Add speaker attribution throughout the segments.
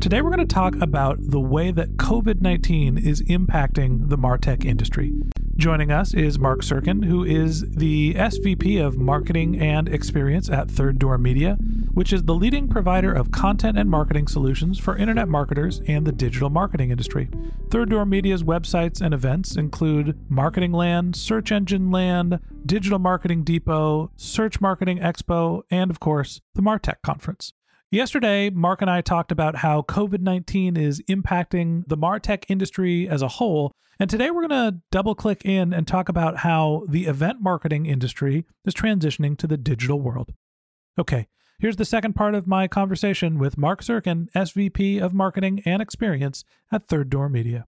Speaker 1: Today we're going to talk about the way that COVID 19 is impacting the Martech industry. Joining us is Mark Sirkin, who is the SVP of Marketing and Experience at Third Door Media, which is the leading provider of content and marketing solutions for internet marketers and the digital marketing industry. Third Door Media's websites and events include Marketing Land, Search Engine Land, Digital Marketing Depot, Search Marketing Expo, and of course, the Martech Conference. Yesterday, Mark and I talked about how COVID 19 is impacting the MarTech industry as a whole. And today we're going to double click in and talk about how the event marketing industry is transitioning to the digital world. Okay, here's the second part of my conversation with Mark Sirkin, SVP of Marketing and Experience at Third Door Media.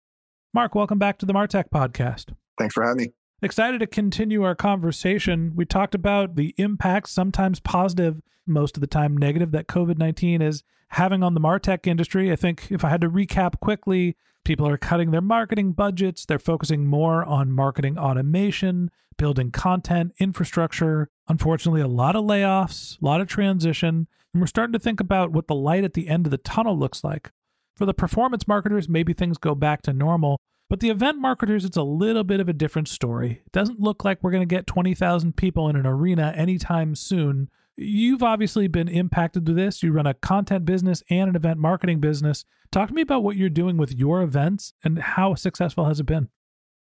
Speaker 1: Mark, welcome back to the MarTech podcast.
Speaker 2: Thanks for having me.
Speaker 1: Excited to continue our conversation. We talked about the impact, sometimes positive, most of the time negative, that COVID 19 is having on the Martech industry. I think if I had to recap quickly, people are cutting their marketing budgets. They're focusing more on marketing automation, building content, infrastructure. Unfortunately, a lot of layoffs, a lot of transition. And we're starting to think about what the light at the end of the tunnel looks like. For the performance marketers, maybe things go back to normal. But the event marketers, it's a little bit of a different story. It doesn't look like we're going to get 20,000 people in an arena anytime soon. You've obviously been impacted to this. You run a content business and an event marketing business. Talk to me about what you're doing with your events and how successful has it been?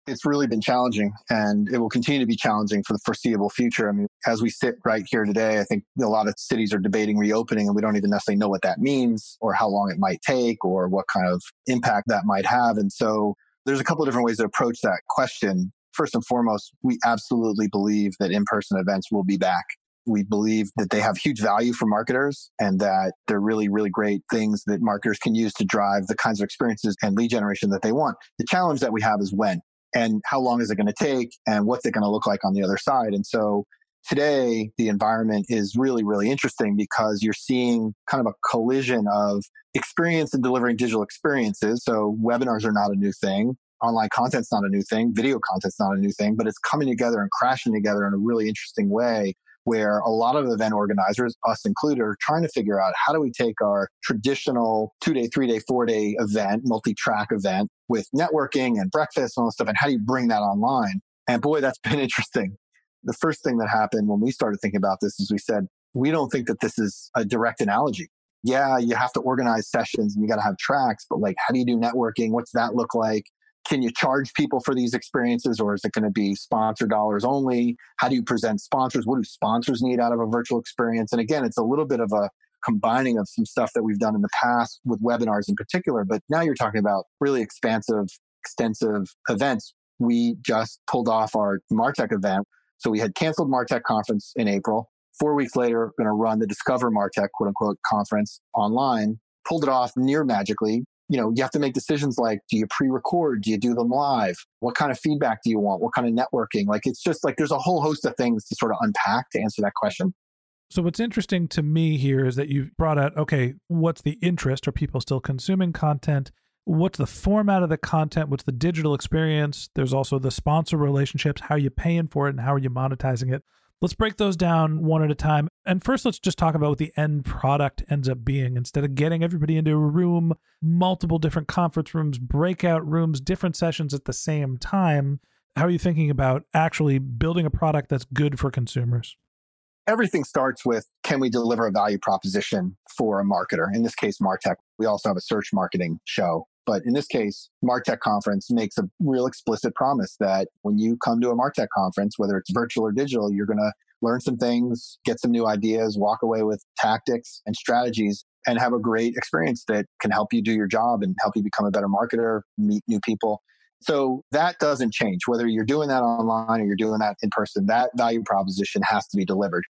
Speaker 2: It's really been challenging and it will continue to be challenging for the foreseeable future. I mean, as we sit right here today, I think a lot of cities are debating reopening and we don't even necessarily know what that means or how long it might take or what kind of impact that might have. And so there's a couple of different ways to approach that question. First and foremost, we absolutely believe that in person events will be back. We believe that they have huge value for marketers and that they're really, really great things that marketers can use to drive the kinds of experiences and lead generation that they want. The challenge that we have is when and how long is it going to take and what's it going to look like on the other side. And so today the environment is really, really interesting because you're seeing kind of a collision of experience in delivering digital experiences. So webinars are not a new thing. Online content's not a new thing. Video content's not a new thing, but it's coming together and crashing together in a really interesting way where a lot of event organizers, us included, are trying to figure out how do we take our traditional two day, three day, four day event, multi track event with networking and breakfast and all this stuff, and how do you bring that online? And boy, that's been interesting. The first thing that happened when we started thinking about this is we said, we don't think that this is a direct analogy yeah, you have to organize sessions and you got to have tracks, but like, how do you do networking? What's that look like? Can you charge people for these experiences or is it going to be sponsor dollars only? How do you present sponsors? What do sponsors need out of a virtual experience? And again, it's a little bit of a combining of some stuff that we've done in the past with webinars in particular, but now you're talking about really expansive, extensive events. We just pulled off our Martech event. So we had canceled Martech conference in April. Four weeks later, going to run the Discover Martech quote unquote conference online. Pulled it off near magically. You know, you have to make decisions like, do you pre-record? Do you do them live? What kind of feedback do you want? What kind of networking? Like, it's just like there's a whole host of things to sort of unpack to answer that question.
Speaker 1: So, what's interesting to me here is that you've brought out okay, what's the interest? Are people still consuming content? What's the format of the content, what's the digital experience. There's also the sponsor relationships, how are you paying for it, and how are you monetizing it. Let's break those down one at a time. And first, let's just talk about what the end product ends up being. Instead of getting everybody into a room, multiple different conference rooms, breakout rooms, different sessions at the same time, how are you thinking about actually building a product that's good for consumers?
Speaker 2: Everything starts with can we deliver a value proposition for a marketer? In this case, Martech. We also have a search marketing show but in this case, Martech conference makes a real explicit promise that when you come to a Martech conference, whether it's virtual or digital, you're going to learn some things, get some new ideas, walk away with tactics and strategies and have a great experience that can help you do your job and help you become a better marketer, meet new people. So that doesn't change. Whether you're doing that online or you're doing that in person, that value proposition has to be delivered.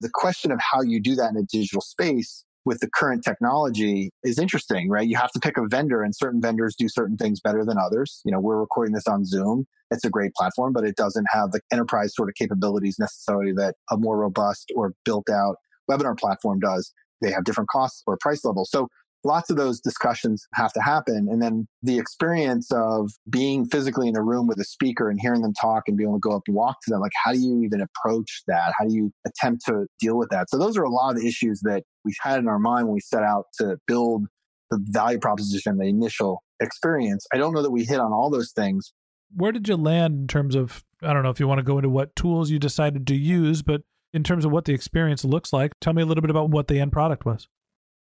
Speaker 2: The question of how you do that in a digital space with the current technology is interesting, right? You have to pick a vendor and certain vendors do certain things better than others. You know, we're recording this on Zoom. It's a great platform, but it doesn't have the enterprise sort of capabilities necessarily that a more robust or built out webinar platform does. They have different costs or price levels. So lots of those discussions have to happen. And then the experience of being physically in a room with a speaker and hearing them talk and being able to go up and walk to them, like how do you even approach that? How do you attempt to deal with that? So those are a lot of the issues that we had in our mind when we set out to build the value proposition, the initial experience. I don't know that we hit on all those things.
Speaker 1: Where did you land in terms of, I don't know if you want to go into what tools you decided to use, but in terms of what the experience looks like, tell me a little bit about what the end product was.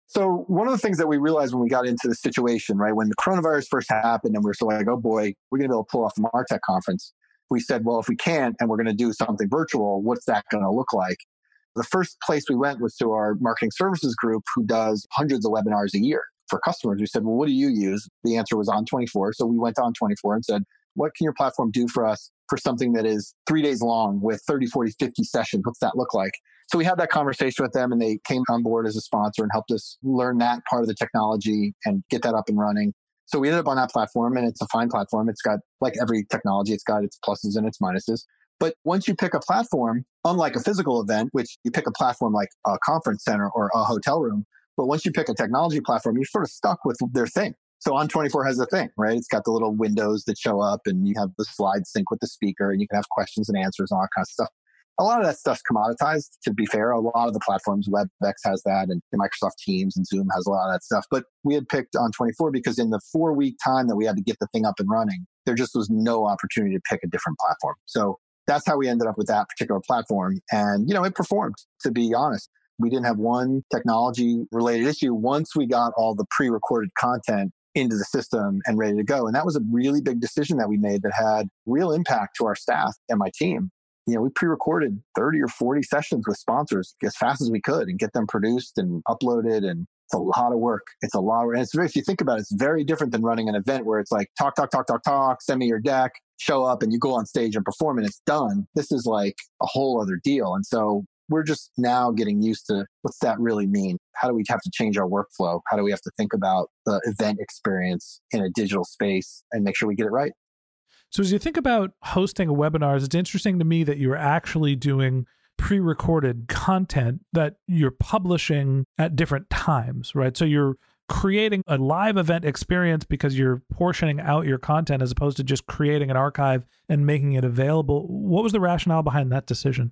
Speaker 2: So one of the things that we realized when we got into the situation, right, when the coronavirus first happened and we were so like, oh boy, we're going to be able to pull off the Martech conference. We said, well, if we can't and we're going to do something virtual, what's that going to look like? The first place we went was to our marketing services group who does hundreds of webinars a year for customers. We said, well, what do you use? The answer was On24. So we went to On24 and said, what can your platform do for us for something that is three days long with 30, 40, 50 sessions? What's that look like? So we had that conversation with them and they came on board as a sponsor and helped us learn that part of the technology and get that up and running. So we ended up on that platform and it's a fine platform. It's got like every technology, it's got its pluses and its minuses. But once you pick a platform, unlike a physical event, which you pick a platform like a conference center or a hotel room, but once you pick a technology platform, you're sort of stuck with their thing. So On24 has a thing, right? It's got the little windows that show up and you have the slides sync with the speaker and you can have questions and answers and all that kind of stuff a lot of that stuff's commoditized, to be fair. A lot of the platforms, WebEx has that, and Microsoft Teams and Zoom has a lot of that stuff. But we had picked On24 because in the four week time that we had to get the thing up and running, there just was no opportunity to pick a different platform. So that's how we ended up with that particular platform. And, you know, it performed, to be honest. We didn't have one technology related issue once we got all the pre recorded content into the system and ready to go. And that was a really big decision that we made that had real impact to our staff and my team you know, we pre-recorded 30 or 40 sessions with sponsors as fast as we could and get them produced and uploaded. And it's a lot of work. It's a lot. Of, and it's very, if you think about it, it's very different than running an event where it's like talk, talk, talk, talk, talk, send me your deck, show up and you go on stage and perform and it's done. This is like a whole other deal. And so we're just now getting used to what's that really mean? How do we have to change our workflow? How do we have to think about the event experience in a digital space and make sure we get it right?
Speaker 1: So as you think about hosting webinars, it's interesting to me that you're actually doing pre-recorded content that you're publishing at different times, right? So you're creating a live event experience because you're portioning out your content as opposed to just creating an archive and making it available. What was the rationale behind that decision?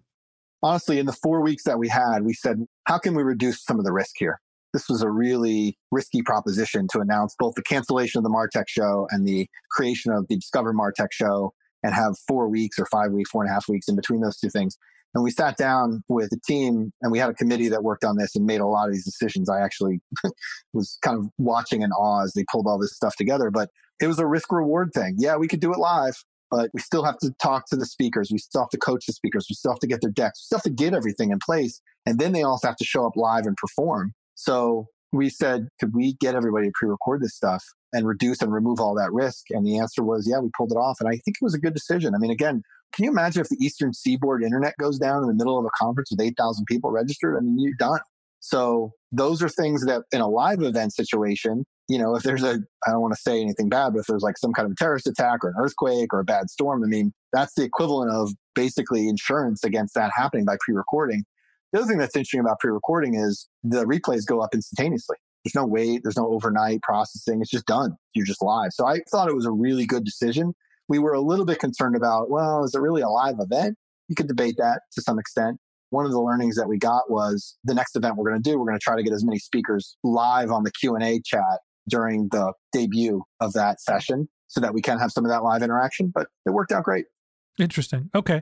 Speaker 2: Honestly, in the 4 weeks that we had, we said, how can we reduce some of the risk here? This was a really risky proposition to announce both the cancellation of the Martech show and the creation of the Discover Martech show and have four weeks or five weeks, four and a half weeks in between those two things. And we sat down with the team and we had a committee that worked on this and made a lot of these decisions. I actually was kind of watching in awe as they pulled all this stuff together, but it was a risk reward thing. Yeah, we could do it live, but we still have to talk to the speakers. We still have to coach the speakers. We still have to get their decks. We still have to get everything in place. And then they also have to show up live and perform. So we said, could we get everybody to pre-record this stuff and reduce and remove all that risk? And the answer was, yeah, we pulled it off. And I think it was a good decision. I mean, again, can you imagine if the Eastern Seaboard internet goes down in the middle of a conference with 8,000 people registered? I mean, you're done. So those are things that in a live event situation, you know, if there's a, I don't want to say anything bad, but if there's like some kind of a terrorist attack or an earthquake or a bad storm, I mean, that's the equivalent of basically insurance against that happening by pre recording. The other thing that's interesting about pre-recording is the replays go up instantaneously. There's no wait, there's no overnight processing. It's just done. You're just live. So I thought it was a really good decision. We were a little bit concerned about, well, is it really a live event? You could debate that to some extent. One of the learnings that we got was the next event we're going to do, we're going to try to get as many speakers live on the Q&A chat during the debut of that session so that we can have some of that live interaction, but it worked out great.
Speaker 1: Interesting. Okay.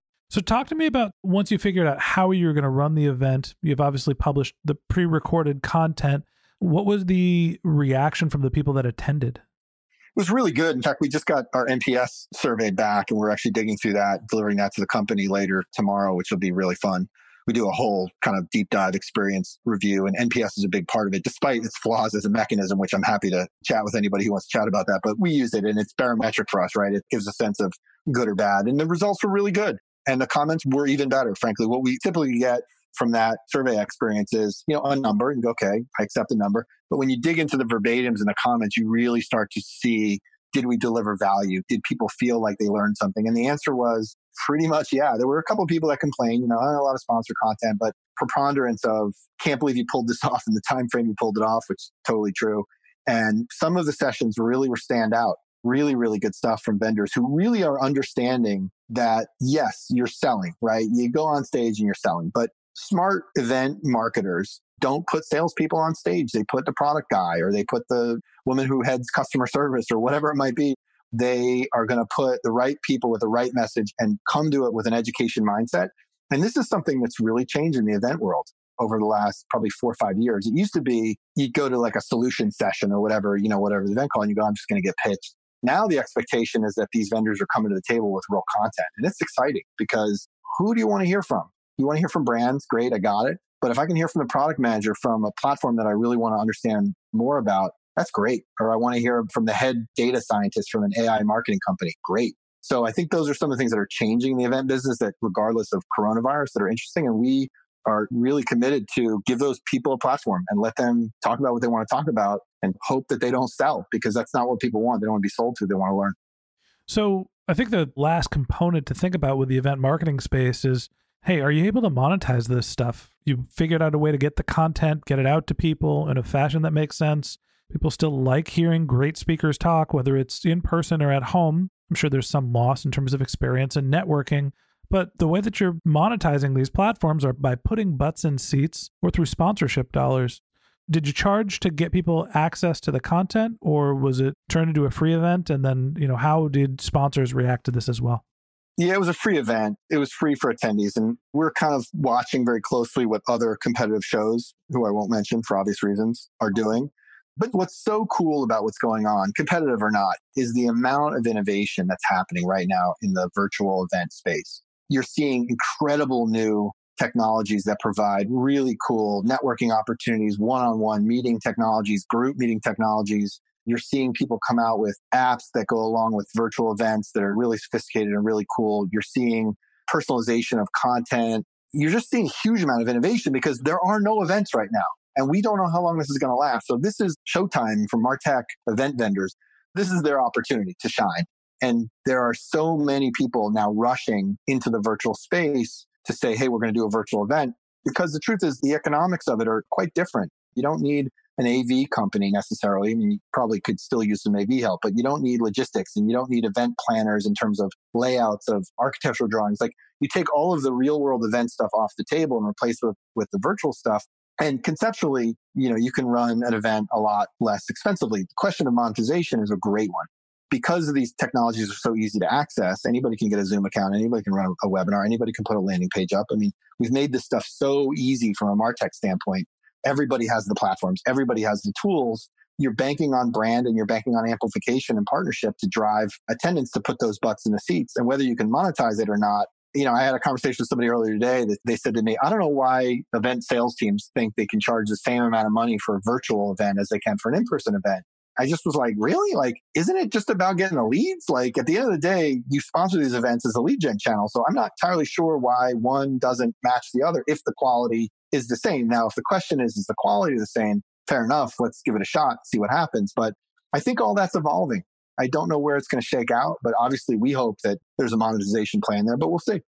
Speaker 1: So, talk to me about once you figured out how you're going to run the event. You've obviously published the pre recorded content. What was the reaction from the people that attended?
Speaker 2: It was really good. In fact, we just got our NPS survey back and we're actually digging through that, delivering that to the company later tomorrow, which will be really fun. We do a whole kind of deep dive experience review, and NPS is a big part of it, despite its flaws as a mechanism, which I'm happy to chat with anybody who wants to chat about that. But we use it and it's barometric for us, right? It gives a sense of good or bad. And the results were really good. And the comments were even better, frankly. What we typically get from that survey experience is, you know, a number and go, okay, I accept the number. But when you dig into the verbatims and the comments, you really start to see, did we deliver value? Did people feel like they learned something? And the answer was pretty much, yeah. There were a couple of people that complained, you know, a lot of sponsor content, but preponderance of can't believe you pulled this off in the time frame you pulled it off, which is totally true. And some of the sessions really were stand out. Really, really good stuff from vendors who really are understanding that yes, you're selling, right? You go on stage and you're selling, but smart event marketers don't put salespeople on stage. They put the product guy or they put the woman who heads customer service or whatever it might be. They are going to put the right people with the right message and come to it with an education mindset. And this is something that's really changed in the event world over the last probably four or five years. It used to be you'd go to like a solution session or whatever, you know, whatever the event call, and you go, I'm just going to get pitched. Now the expectation is that these vendors are coming to the table with real content. And it's exciting because who do you want to hear from? You want to hear from brands? Great, I got it. But if I can hear from the product manager from a platform that I really want to understand more about, that's great. Or I want to hear from the head data scientist from an AI marketing company, great. So I think those are some of the things that are changing the event business that regardless of coronavirus that are interesting. And we are really committed to give those people a platform and let them talk about what they want to talk about and hope that they don't sell because that's not what people want. They don't want to be sold to. They want to learn.
Speaker 1: So I think the last component to think about with the event marketing space is hey, are you able to monetize this stuff? You figured out a way to get the content, get it out to people in a fashion that makes sense. People still like hearing great speakers talk, whether it's in person or at home. I'm sure there's some loss in terms of experience and networking. But the way that you're monetizing these platforms are by putting butts in seats or through sponsorship dollars. Did you charge to get people access to the content or was it turned into a free event? And then, you know, how did sponsors react to this as well?
Speaker 2: Yeah, it was a free event. It was free for attendees. And we're kind of watching very closely what other competitive shows, who I won't mention for obvious reasons, are doing. But what's so cool about what's going on, competitive or not, is the amount of innovation that's happening right now in the virtual event space. You're seeing incredible new technologies that provide really cool networking opportunities, one on one meeting technologies, group meeting technologies. You're seeing people come out with apps that go along with virtual events that are really sophisticated and really cool. You're seeing personalization of content. You're just seeing a huge amount of innovation because there are no events right now. And we don't know how long this is going to last. So this is showtime for Martech event vendors. This is their opportunity to shine. And there are so many people now rushing into the virtual space to say, hey, we're going to do a virtual event. Because the truth is, the economics of it are quite different. You don't need an AV company necessarily. I mean, you probably could still use some AV help, but you don't need logistics and you don't need event planners in terms of layouts of architectural drawings. Like you take all of the real world event stuff off the table and replace it with, with the virtual stuff. And conceptually, you know, you can run an event a lot less expensively. The question of monetization is a great one because these technologies are so easy to access, anybody can get a Zoom account, anybody can run a, webinar, anybody can put a landing page up. I mean, we've made this stuff so easy from a Martech standpoint. Everybody has the platforms, everybody has the tools. You're banking on brand and you're banking on amplification and partnership to drive attendance to put those butts in the seats. And whether you can monetize it or not, you know, I had a conversation with somebody earlier today that they said to me, I don't know why event sales teams think they can charge the same amount of money for a virtual event as they can for an in person event. I just was like, really? Like, isn't it just about getting the leads? Like, at the end of the day, you sponsor these events as a lead gen channel. So I'm not entirely sure why one doesn't match the other if the quality is the same. Now, if the question is, is the quality the same? Fair enough. Let's give it a shot, see what happens. But I think all that's evolving. I don't know where it's going to shake out, but obviously we hope that there's a monetization plan there, but we'll see.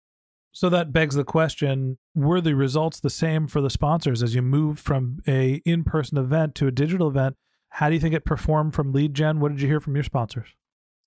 Speaker 1: So that begs the question, were the results the same for the sponsors as you moved from a in-person event to a digital event? How do you think it performed from lead gen? What did you hear from your sponsors?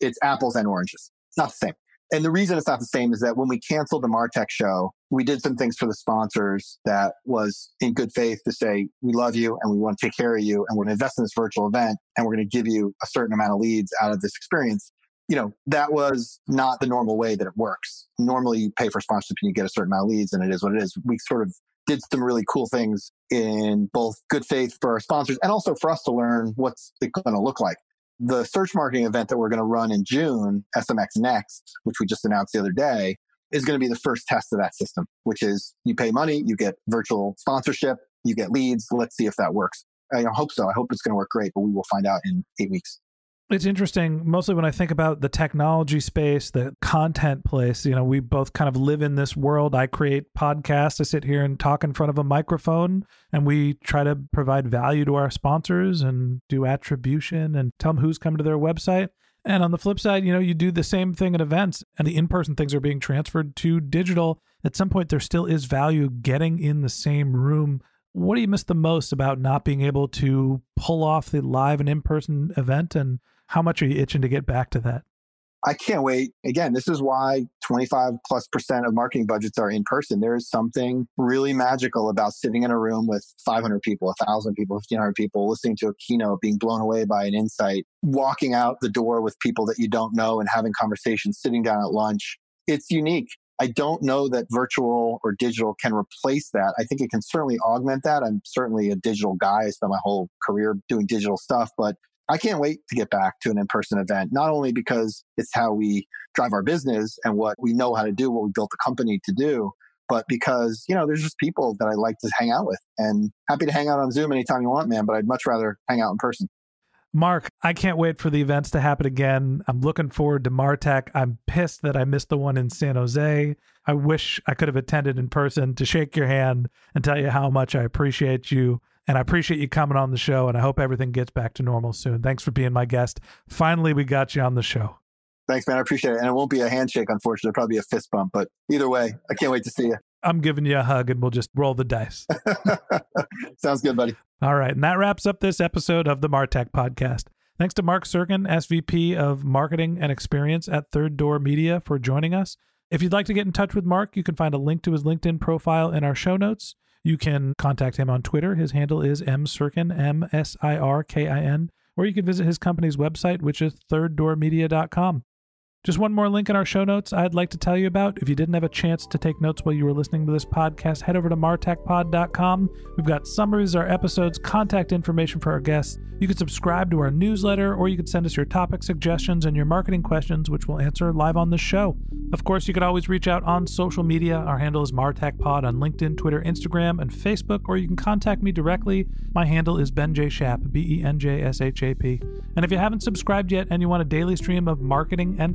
Speaker 2: It's apples and oranges. It's not the same. And the reason it's not the same is that when we canceled the Martech show, we did some things for the sponsors that was in good faith to say, we love you and we want to take care of you and we're going to invest in this virtual event and we're going to give you a certain amount of leads out of this experience. You know, that was not the normal way that it works. Normally you pay for sponsorship and you get a certain amount of leads and it is what it is. We sort of did some really cool things in both good faith for our sponsors and also for us to learn what's it going to look like. The search marketing event that we're going to run in June, SMX Next, which we just announced the other day, is going to be the first test of that system, which is you pay money, you get virtual sponsorship, you get leads. Let's see if that works. I hope so. I hope it's going to work great, but we will find out in eight weeks.
Speaker 1: It's interesting, mostly when I think about the technology space, the content place. You know, we both kind of live in this world. I create podcasts, I sit here and talk in front of a microphone, and we try to provide value to our sponsors and do attribution and tell them who's coming to their website. And on the flip side, you know, you do the same thing at events, and the in person things are being transferred to digital. At some point, there still is value getting in the same room what do you miss the most about not being able to pull off the live and in-person event and how much are you itching to get back to that?
Speaker 2: I can't wait. Again, this is why 25 plus percent of marketing budgets are in person. There is something really magical about sitting in a room with 500 people, 1,000 people, 1,500 people, listening to a keynote, being blown away by an insight, walking out the door with people that you don't know and having conversations, sitting down at lunch. It's unique. I don't know that virtual or digital can replace that. I think it can certainly augment that. I'm certainly a digital guy. I spent my whole career doing digital stuff, but I can't wait to get back to an in person event, not only because it's how we drive our business and what we know how to do, what we built the company to do, but because, you know, there's just people that I like to hang out with and happy to hang out on Zoom anytime you want, man, but I'd much rather hang out in person.
Speaker 1: Mark, I can't wait for the events to happen again. I'm looking forward to Martech. I'm pissed that I missed the one in San Jose. I wish I could have attended in person to shake your hand and tell you how much I appreciate you. And I appreciate you coming on the show, and I hope everything gets back to normal soon. Thanks for being my guest. Finally, we got you on the show.
Speaker 2: Thanks, man. I appreciate it. And it won't be a handshake, unfortunately. It'll probably be a fist bump, but either way, I can't wait to see you.
Speaker 1: I'm giving you a hug and we'll just roll the dice.
Speaker 2: Sounds good, buddy.
Speaker 1: All right. And that wraps up this episode of the Martech podcast. Thanks to Mark Sirkin, SVP of Marketing and Experience at Third Door Media, for joining us. If you'd like to get in touch with Mark, you can find a link to his LinkedIn profile in our show notes. You can contact him on Twitter. His handle is msirkin, M S I R K I N, or you can visit his company's website, which is thirddoormedia.com. Just one more link in our show notes I'd like to tell you about. If you didn't have a chance to take notes while you were listening to this podcast, head over to martechpod.com. We've got summaries of our episodes, contact information for our guests. You can subscribe to our newsletter, or you can send us your topic suggestions and your marketing questions, which we'll answer live on the show. Of course, you can always reach out on social media. Our handle is MartechPod on LinkedIn, Twitter, Instagram, and Facebook, or you can contact me directly. My handle is Ben J. Shap, B E N J S H A P. And if you haven't subscribed yet and you want a daily stream of marketing and